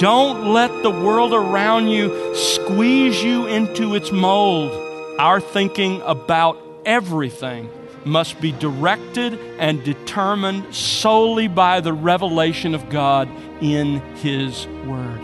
Don't let the world around you squeeze you into its mold. Our thinking about everything must be directed and determined solely by the revelation of God in His Word.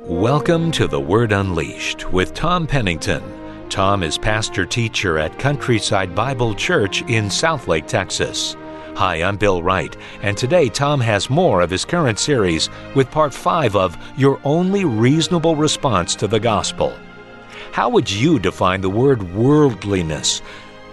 Welcome to The Word Unleashed with Tom Pennington. Tom is pastor teacher at Countryside Bible Church in Southlake, Texas. Hi, I'm Bill Wright, and today Tom has more of his current series with part 5 of Your Only Reasonable Response to the Gospel. How would you define the word worldliness?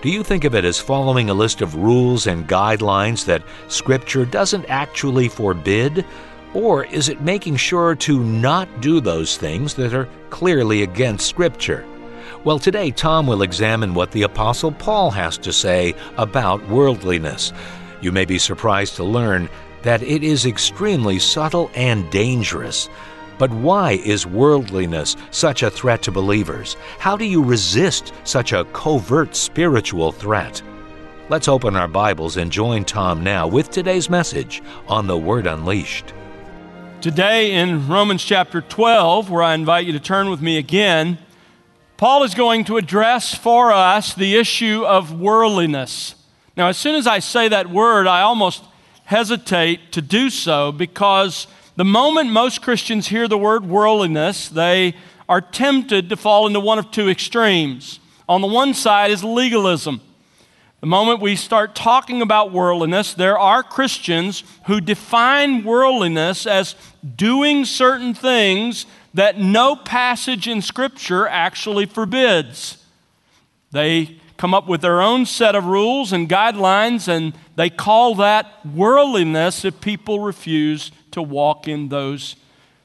Do you think of it as following a list of rules and guidelines that Scripture doesn't actually forbid? Or is it making sure to not do those things that are clearly against Scripture? Well, today Tom will examine what the Apostle Paul has to say about worldliness. You may be surprised to learn that it is extremely subtle and dangerous. But why is worldliness such a threat to believers? How do you resist such a covert spiritual threat? Let's open our Bibles and join Tom now with today's message on the Word Unleashed. Today in Romans chapter 12, where I invite you to turn with me again, Paul is going to address for us the issue of worldliness. Now, as soon as I say that word, I almost hesitate to do so because the moment most Christians hear the word worldliness, they are tempted to fall into one of two extremes. On the one side is legalism. The moment we start talking about worldliness, there are Christians who define worldliness as doing certain things that no passage in Scripture actually forbids. They come up with their own set of rules and guidelines, and they call that worldliness if people refuse to walk in those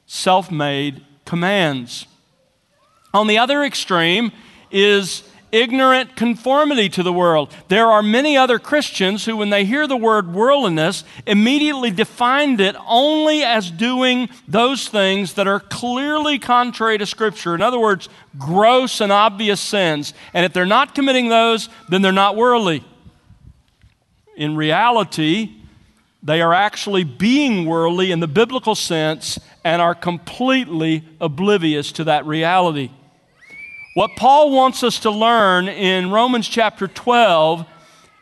self made commands. On the other extreme is ignorant conformity to the world. There are many other Christians who, when they hear the word worldliness, immediately defined it only as doing those things that are clearly contrary to Scripture. In other words, gross and obvious sins. And if they're not committing those, then they're not worldly. In reality, they are actually being worldly in the biblical sense and are completely oblivious to that reality. What Paul wants us to learn in Romans chapter 12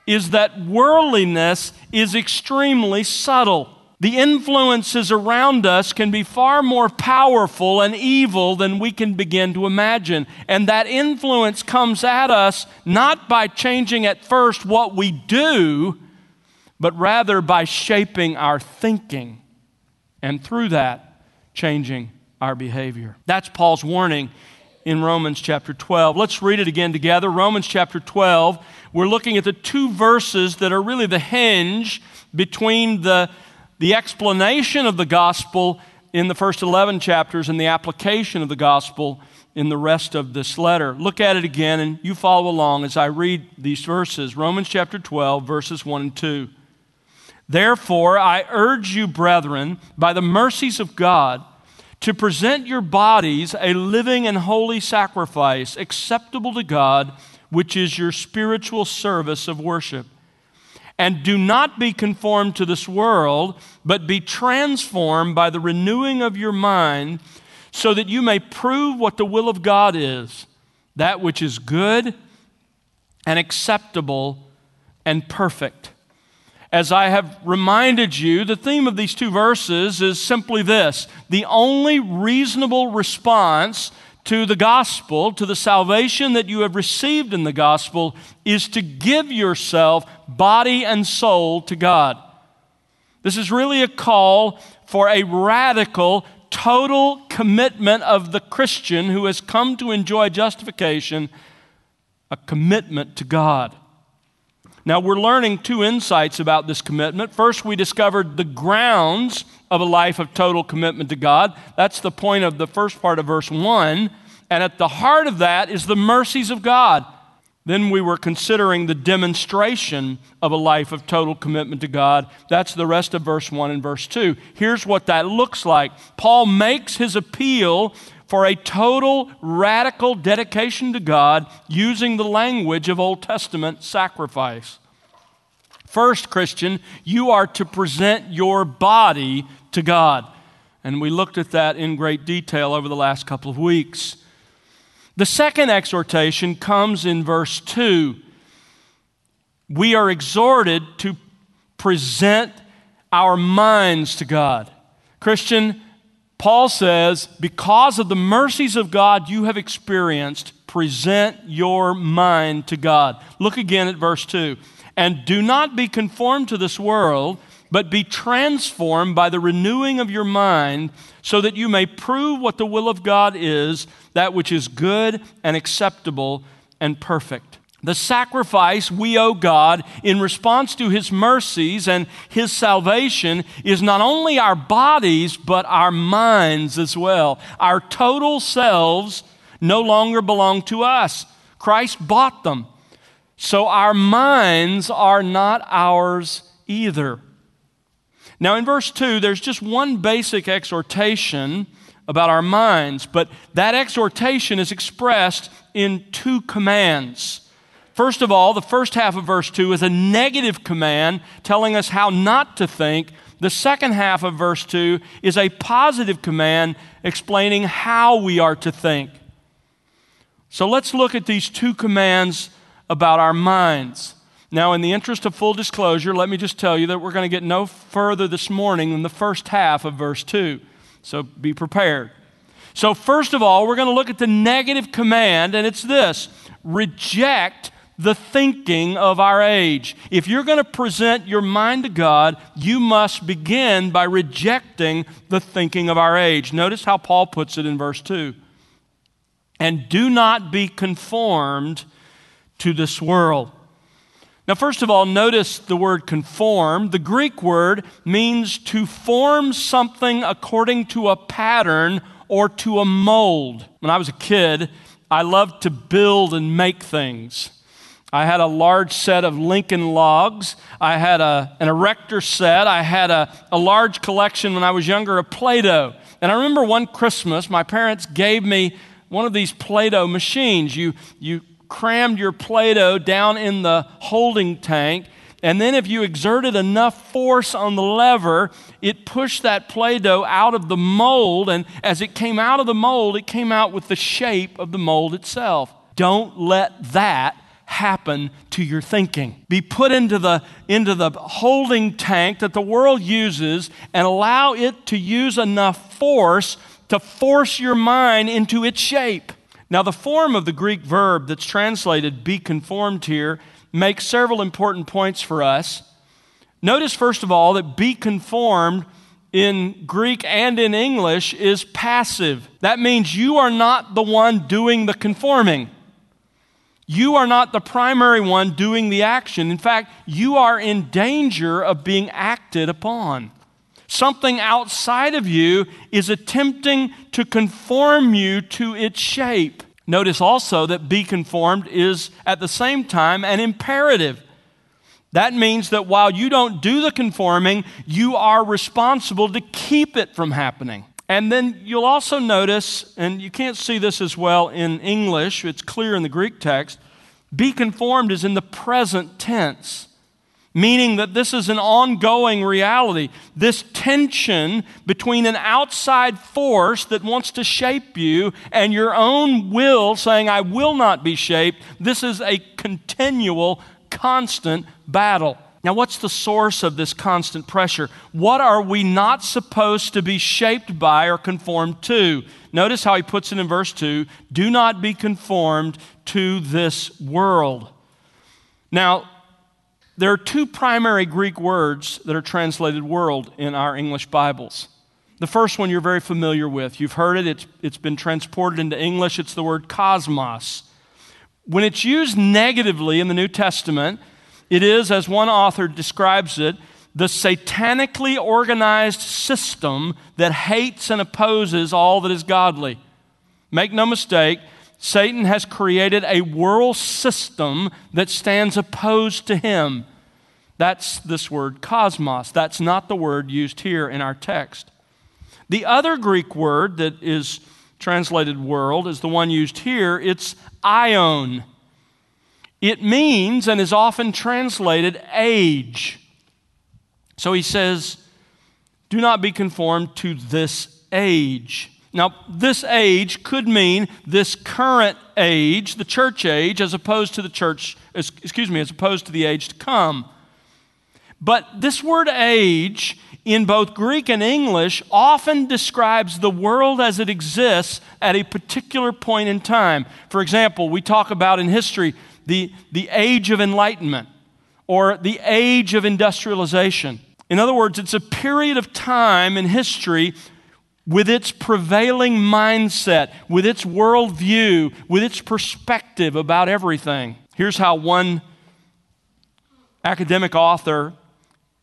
is that worldliness is extremely subtle. The influences around us can be far more powerful and evil than we can begin to imagine. And that influence comes at us not by changing at first what we do, but rather by shaping our thinking. And through that, changing our behavior. That's Paul's warning in Romans chapter 12. Let's read it again together. Romans chapter 12. We're looking at the two verses that are really the hinge between the, the explanation of the gospel in the first 11 chapters and the application of the gospel in the rest of this letter. Look at it again and you follow along as I read these verses. Romans chapter 12, verses 1 and 2. Therefore, I urge you, brethren, by the mercies of God, to present your bodies a living and holy sacrifice acceptable to God, which is your spiritual service of worship. And do not be conformed to this world, but be transformed by the renewing of your mind, so that you may prove what the will of God is, that which is good and acceptable and perfect as I have reminded you, the theme of these two verses is simply this the only reasonable response to the gospel, to the salvation that you have received in the gospel, is to give yourself, body and soul, to God. This is really a call for a radical, total commitment of the Christian who has come to enjoy justification, a commitment to God. Now, we're learning two insights about this commitment. First, we discovered the grounds of a life of total commitment to God. That's the point of the first part of verse 1. And at the heart of that is the mercies of God. Then we were considering the demonstration of a life of total commitment to God. That's the rest of verse 1 and verse 2. Here's what that looks like Paul makes his appeal for a total, radical dedication to God using the language of Old Testament sacrifice. First, Christian, you are to present your body to God. And we looked at that in great detail over the last couple of weeks. The second exhortation comes in verse 2. We are exhorted to present our minds to God. Christian, Paul says, because of the mercies of God you have experienced, present your mind to God. Look again at verse 2. And do not be conformed to this world but be transformed by the renewing of your mind, so that you may prove what the will of God is, that which is good and acceptable and perfect. The sacrifice we owe God in response to His mercies and His salvation is not only our bodies, but our minds as well. Our total selves no longer belong to us, Christ bought them. So our minds are not ours either. Now, in verse 2, there's just one basic exhortation about our minds, but that exhortation is expressed in two commands. First of all, the first half of verse 2 is a negative command telling us how not to think. The second half of verse 2 is a positive command explaining how we are to think. So let's look at these two commands about our minds. Now, in the interest of full disclosure, let me just tell you that we're going to get no further this morning than the first half of verse 2. So be prepared. So, first of all, we're going to look at the negative command, and it's this reject the thinking of our age. If you're going to present your mind to God, you must begin by rejecting the thinking of our age. Notice how Paul puts it in verse 2. And do not be conformed to this world now, first of all, notice the word conform. The Greek word means to form something according to a pattern or to a mold. When I was a kid, I loved to build and make things. I had a large set of Lincoln logs. I had a, an erector set. I had a, a large collection when I was younger of Play Doh. And I remember one Christmas, my parents gave me one of these Play Doh machines. You, you crammed your Play Doh down in the holding tank. And then, if you exerted enough force on the lever, it pushed that Play Doh out of the mold. And as it came out of the mold, it came out with the shape of the mold itself. Don't let that happen to your thinking. Be put into the, into the holding tank that the world uses and allow it to use enough force to force your mind into its shape. Now, the form of the Greek verb that's translated be conformed here makes several important points for us. Notice, first of all, that be conformed in Greek and in English is passive. That means you are not the one doing the conforming. You are not the primary one doing the action. In fact, you are in danger of being acted upon. Something outside of you is attempting to conform you to its shape. Notice also that be conformed is at the same time an imperative. That means that while you don't do the conforming, you are responsible to keep it from happening. And then you'll also notice, and you can't see this as well in English, it's clear in the Greek text, be conformed is in the present tense meaning that this is an ongoing reality. This tension between an outside force that wants to shape you and your own will saying, I will not be shaped, this is a continual, constant battle. Now, what's the source of this constant pressure? What are we not supposed to be shaped by or conformed to? Notice how he puts it in verse 2 do not be conformed to this world. Now, there are two primary Greek words that are translated world in our English Bibles. The first one you're very familiar with. You've heard it, it's, it's been transported into English. It's the word cosmos. When it's used negatively in the New Testament, it is, as one author describes it, the satanically organized system that hates and opposes all that is godly. Make no mistake, Satan has created a world system that stands opposed to him. That's this word cosmos. That's not the word used here in our text. The other Greek word that is translated world is the one used here. It's aion. It means and is often translated age. So he says, Do not be conformed to this age. Now, this age could mean this current age, the church age, as opposed to the church, excuse me, as opposed to the age to come. But this word age in both Greek and English often describes the world as it exists at a particular point in time. For example, we talk about in history the, the age of enlightenment or the age of industrialization. In other words, it's a period of time in history with its prevailing mindset, with its worldview, with its perspective about everything. Here's how one academic author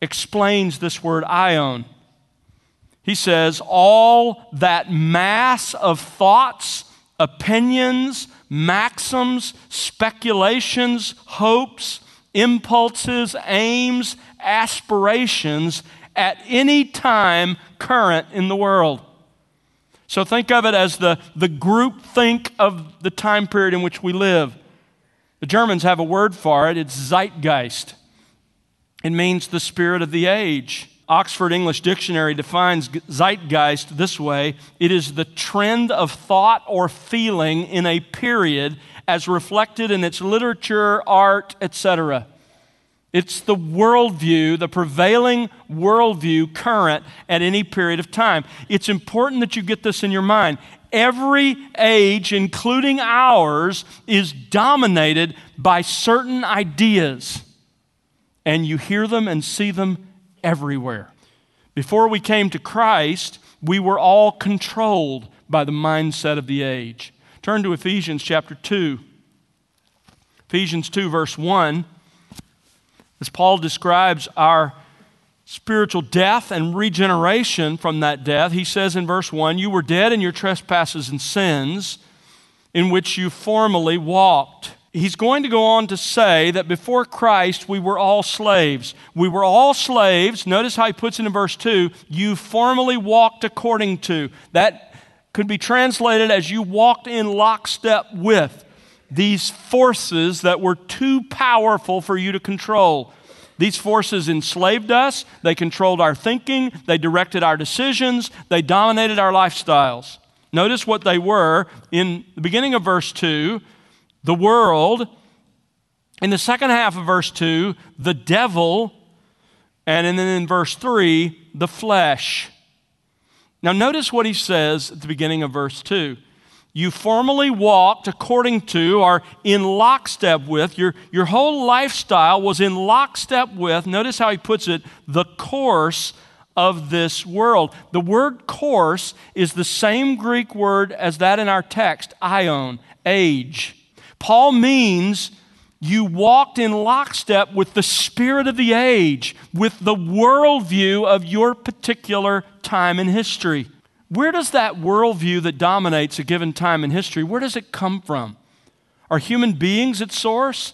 explains this word aion. He says, All that mass of thoughts, opinions, maxims, speculations, hopes, impulses, aims, aspirations at any time current in the world. So think of it as the, the group think of the time period in which we live. The Germans have a word for it, it's Zeitgeist. It means the spirit of the age. Oxford English Dictionary defines zeitgeist this way it is the trend of thought or feeling in a period as reflected in its literature, art, etc. It's the worldview, the prevailing worldview current at any period of time. It's important that you get this in your mind. Every age, including ours, is dominated by certain ideas and you hear them and see them everywhere. Before we came to Christ, we were all controlled by the mindset of the age. Turn to Ephesians chapter 2. Ephesians 2, verse 1. As Paul describes our spiritual death and regeneration from that death, he says in verse 1 You were dead in your trespasses and sins, in which you formerly walked he's going to go on to say that before Christ, we were all slaves. We were all slaves. Notice how he puts it in verse 2 you formerly walked according to. That could be translated as you walked in lockstep with these forces that were too powerful for you to control. These forces enslaved us, they controlled our thinking, they directed our decisions, they dominated our lifestyles. Notice what they were in the beginning of verse 2 the world. In the second half of verse 2, the devil. And then in verse 3, the flesh. Now, notice what he says at the beginning of verse 2. You formerly walked according to, or in lockstep with, your, your whole lifestyle was in lockstep with, notice how he puts it, the course of this world. The word course is the same Greek word as that in our text, aion, age. Paul means you walked in lockstep with the spirit of the age, with the worldview of your particular time in history. Where does that worldview that dominates a given time in history, where does it come from? Are human beings its source?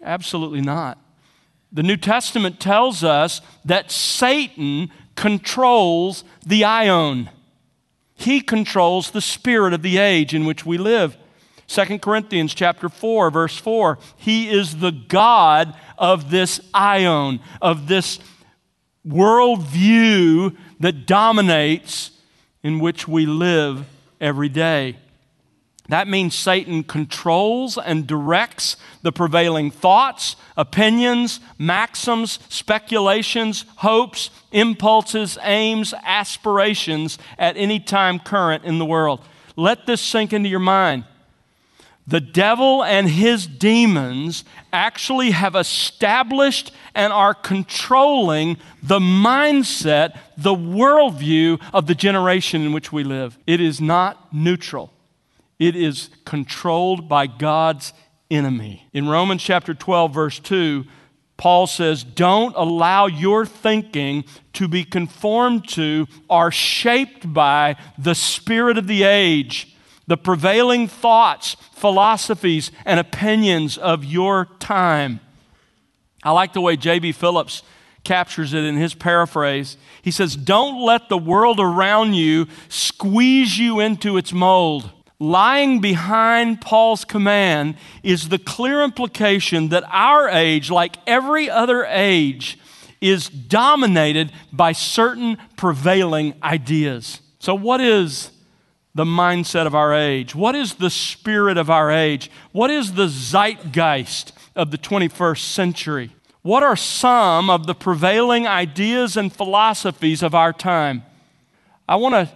Absolutely not. The New Testament tells us that Satan controls the aion. He controls the spirit of the age in which we live. 2 Corinthians chapter 4 verse 4 he is the god of this aion, of this worldview that dominates in which we live every day that means Satan controls and directs the prevailing thoughts, opinions, maxims, speculations, hopes, impulses, aims, aspirations at any time current in the world. Let this sink into your mind the devil and his demons actually have established and are controlling the mindset, the worldview of the generation in which we live. It is not neutral, it is controlled by God's enemy. In Romans chapter 12, verse 2, Paul says, Don't allow your thinking to be conformed to or shaped by the spirit of the age the prevailing thoughts, philosophies, and opinions of your time. I like the way J.B. Phillips captures it in his paraphrase. He says, Don't let the world around you squeeze you into its mold. Lying behind Paul's command is the clear implication that our age, like every other age, is dominated by certain prevailing ideas. So, what is the mindset of our age? What is the spirit of our age? What is the zeitgeist of the 21st century? What are some of the prevailing ideas and philosophies of our time? I want to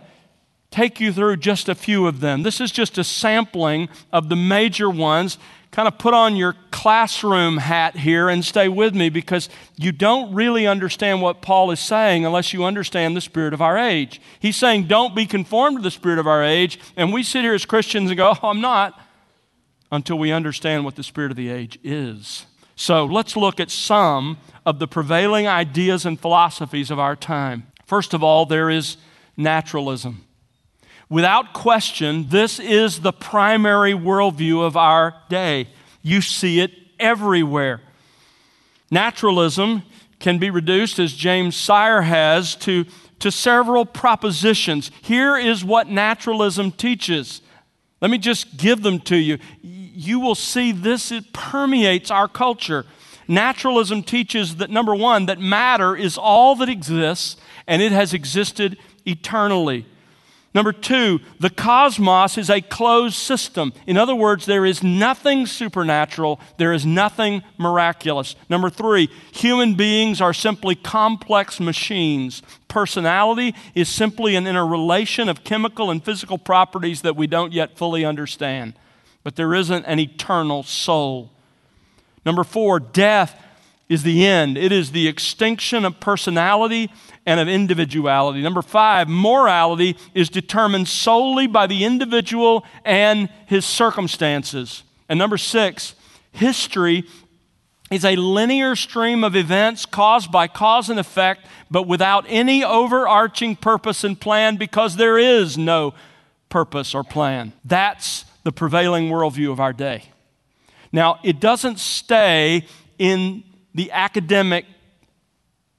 take you through just a few of them. This is just a sampling of the major ones. Kind of put on your classroom hat here and stay with me because you don't really understand what Paul is saying unless you understand the spirit of our age. He's saying, don't be conformed to the spirit of our age. And we sit here as Christians and go, oh, I'm not, until we understand what the spirit of the age is. So let's look at some of the prevailing ideas and philosophies of our time. First of all, there is naturalism. Without question, this is the primary worldview of our day. You see it everywhere. Naturalism can be reduced, as James Sire has, to, to several propositions. Here is what naturalism teaches. Let me just give them to you. You will see this, it permeates our culture. Naturalism teaches that, number one, that matter is all that exists and it has existed eternally. Number two, the cosmos is a closed system. In other words, there is nothing supernatural, there is nothing miraculous. Number three, human beings are simply complex machines. Personality is simply an interrelation of chemical and physical properties that we don't yet fully understand. But there isn't an eternal soul. Number four, death is the end. It is the extinction of personality and of individuality. Number five, morality is determined solely by the individual and his circumstances. And number six, history is a linear stream of events caused by cause and effect, but without any overarching purpose and plan because there is no purpose or plan. That's the prevailing worldview of our day. Now, it doesn't stay in the academic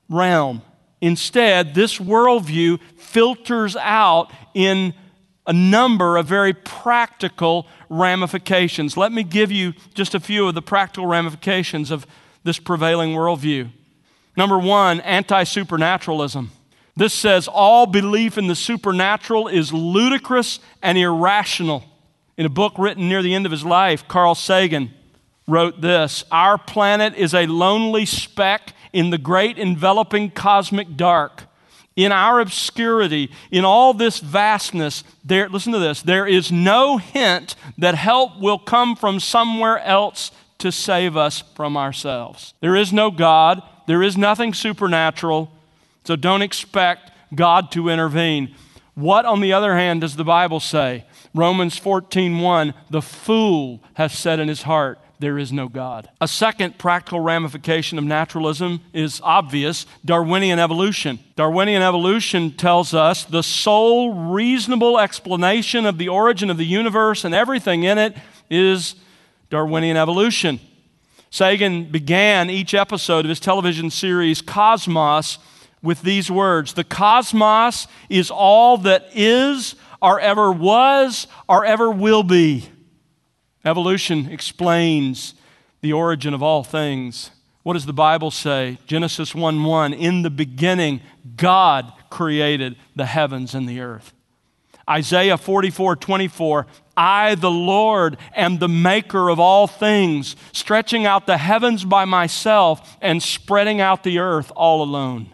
realm. Instead, this worldview filters out in a number of very practical ramifications. Let me give you just a few of the practical ramifications of this prevailing worldview. Number one, anti supernaturalism. This says all belief in the supernatural is ludicrous and irrational. In a book written near the end of his life, Carl Sagan wrote this Our planet is a lonely speck in the great enveloping cosmic dark. In our obscurity, in all this vastness, there, listen to this, there is no hint that help will come from somewhere else to save us from ourselves. There is no God, there is nothing supernatural, so don't expect God to intervene. What, on the other hand, does the Bible say? Romans 14:1, the fool has said in his heart, there is no God. A second practical ramification of naturalism is obvious Darwinian evolution. Darwinian evolution tells us the sole reasonable explanation of the origin of the universe and everything in it is Darwinian evolution. Sagan began each episode of his television series Cosmos with these words The cosmos is all that is, or ever was, or ever will be. Evolution explains the origin of all things. What does the Bible say? Genesis 1 1 In the beginning, God created the heavens and the earth. Isaiah 44 24 I, the Lord, am the maker of all things, stretching out the heavens by myself and spreading out the earth all alone.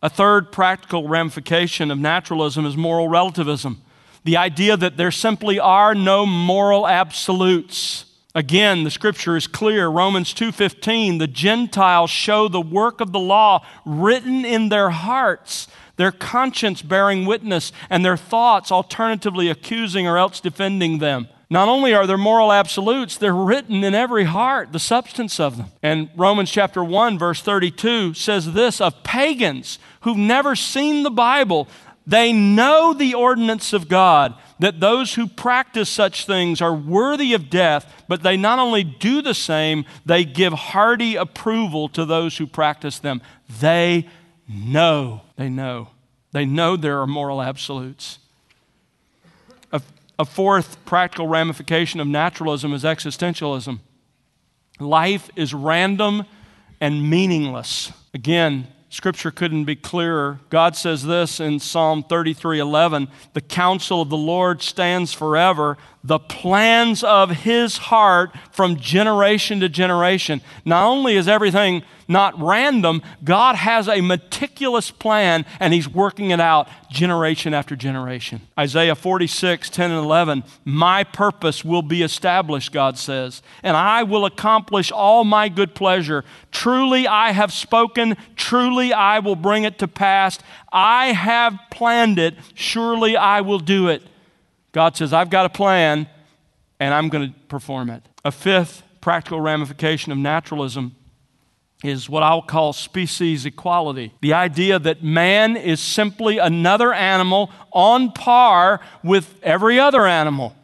A third practical ramification of naturalism is moral relativism the idea that there simply are no moral absolutes. Again, the scripture is clear. Romans 2:15, the Gentiles show the work of the law written in their hearts, their conscience bearing witness, and their thoughts alternatively accusing or else defending them. Not only are there moral absolutes, they're written in every heart, the substance of them. And Romans chapter 1 verse 32 says this of pagans who've never seen the Bible, they know the ordinance of God, that those who practice such things are worthy of death, but they not only do the same, they give hearty approval to those who practice them. They know. They know. They know there are moral absolutes. A, a fourth practical ramification of naturalism is existentialism. Life is random and meaningless. Again, Scripture couldn't be clearer. God says this in Psalm 33 11 The counsel of the Lord stands forever, the plans of his heart from generation to generation. Not only is everything not random, God has a meticulous plan and he's working it out generation after generation. Isaiah 46, 10 and 11. My purpose will be established, God says, and I will accomplish all my good pleasure. Truly I have spoken, truly I will bring it to pass. I have planned it, surely I will do it. God says, I've got a plan and I'm going to perform it. A fifth practical ramification of naturalism is what I'll call species equality. The idea that man is simply another animal on par with every other animal.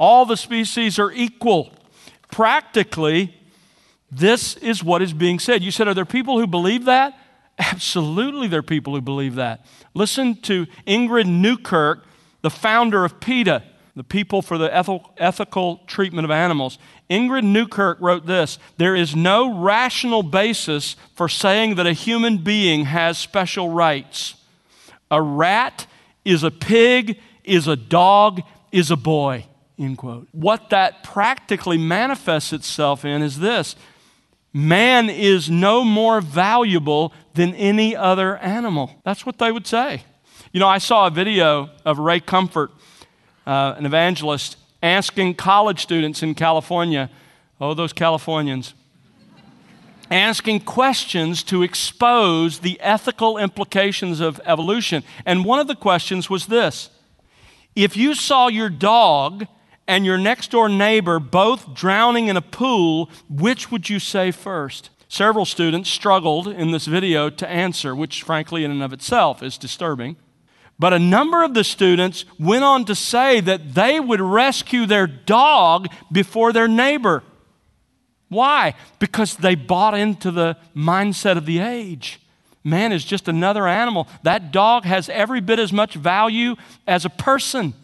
All the species are equal. Practically, this is what is being said. You said, Are there people who believe that? Absolutely, there are people who believe that. Listen to Ingrid Newkirk the founder of PETA, the People for the Ethical Treatment of Animals, Ingrid Newkirk wrote this There is no rational basis for saying that a human being has special rights. A rat is a pig, is a dog, is a boy. End quote. What that practically manifests itself in is this man is no more valuable than any other animal. That's what they would say. You know, I saw a video of Ray Comfort, uh, an evangelist, asking college students in California, oh, those Californians, asking questions to expose the ethical implications of evolution. And one of the questions was this If you saw your dog and your next door neighbor both drowning in a pool, which would you say first? Several students struggled in this video to answer, which, frankly, in and of itself is disturbing. But a number of the students went on to say that they would rescue their dog before their neighbor. Why? Because they bought into the mindset of the age. Man is just another animal. That dog has every bit as much value as a person.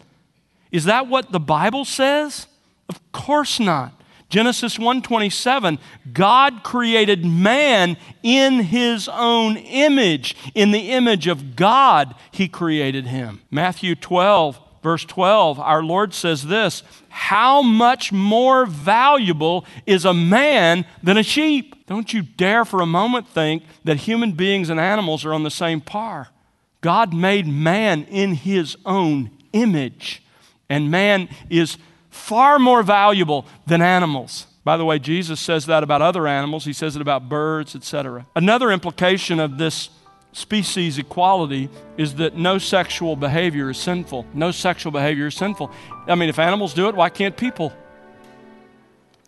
Is that what the Bible says? Of course not. Genesis 1:27 God created man in his own image. In the image of God he created him. Matthew 12 verse 12 our Lord says this how much more valuable is a man than a sheep? Don't you dare for a moment think that human beings and animals are on the same par. God made man in his own image and man is far more valuable than animals. By the way, Jesus says that about other animals, he says it about birds, etc. Another implication of this species equality is that no sexual behavior is sinful. No sexual behavior is sinful. I mean, if animals do it, why can't people?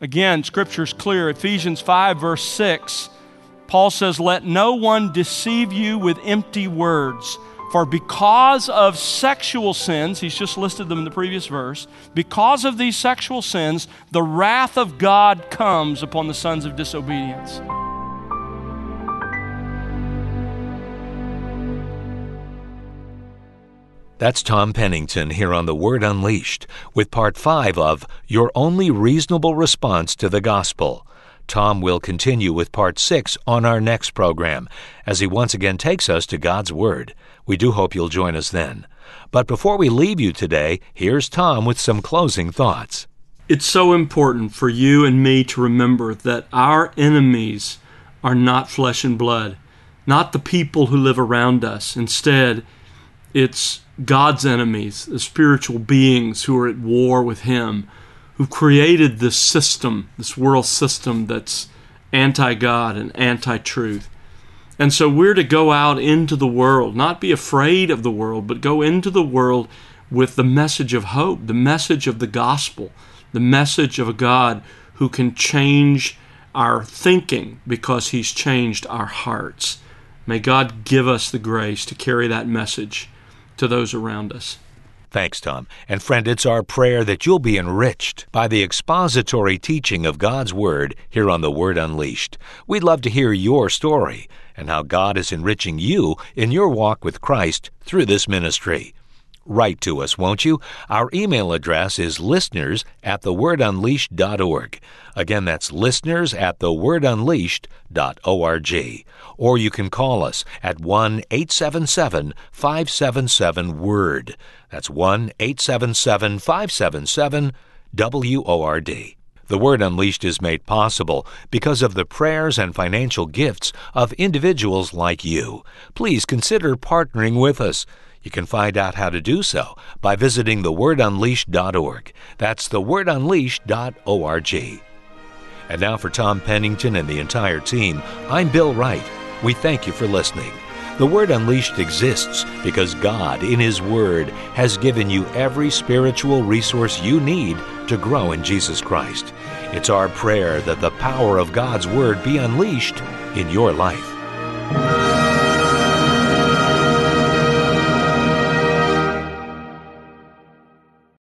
Again, scripture's clear. Ephesians 5, verse 6, Paul says, Let no one deceive you with empty words. For because of sexual sins, he's just listed them in the previous verse, because of these sexual sins, the wrath of God comes upon the sons of disobedience. That's Tom Pennington here on The Word Unleashed with part five of Your Only Reasonable Response to the Gospel. Tom will continue with part six on our next program as he once again takes us to God's Word. We do hope you'll join us then. But before we leave you today, here's Tom with some closing thoughts. It's so important for you and me to remember that our enemies are not flesh and blood, not the people who live around us. Instead, it's God's enemies, the spiritual beings who are at war with Him who've created this system, this world system that's anti God and anti truth. And so we're to go out into the world, not be afraid of the world, but go into the world with the message of hope, the message of the gospel, the message of a God who can change our thinking because he's changed our hearts. May God give us the grace to carry that message to those around us. Thanks, Tom. And friend, it's our prayer that you'll be enriched by the expository teaching of God's Word here on The Word Unleashed. We'd love to hear your story and how God is enriching you in your walk with Christ through this ministry. Write to us, won't you? Our email address is listeners at thewordunleashed.org. Again, that's listeners at thewordunleashed.org. Or you can call us at 1 877 577 WORD. That's 1 877 577 WORD. The Word Unleashed is made possible because of the prayers and financial gifts of individuals like you. Please consider partnering with us. You can find out how to do so by visiting thewordunleashed.org. That's thewordunleashed.org. And now for Tom Pennington and the entire team, I'm Bill Wright. We thank you for listening. The Word Unleashed exists because God, in His Word, has given you every spiritual resource you need to grow in Jesus Christ. It's our prayer that the power of God's Word be unleashed in your life.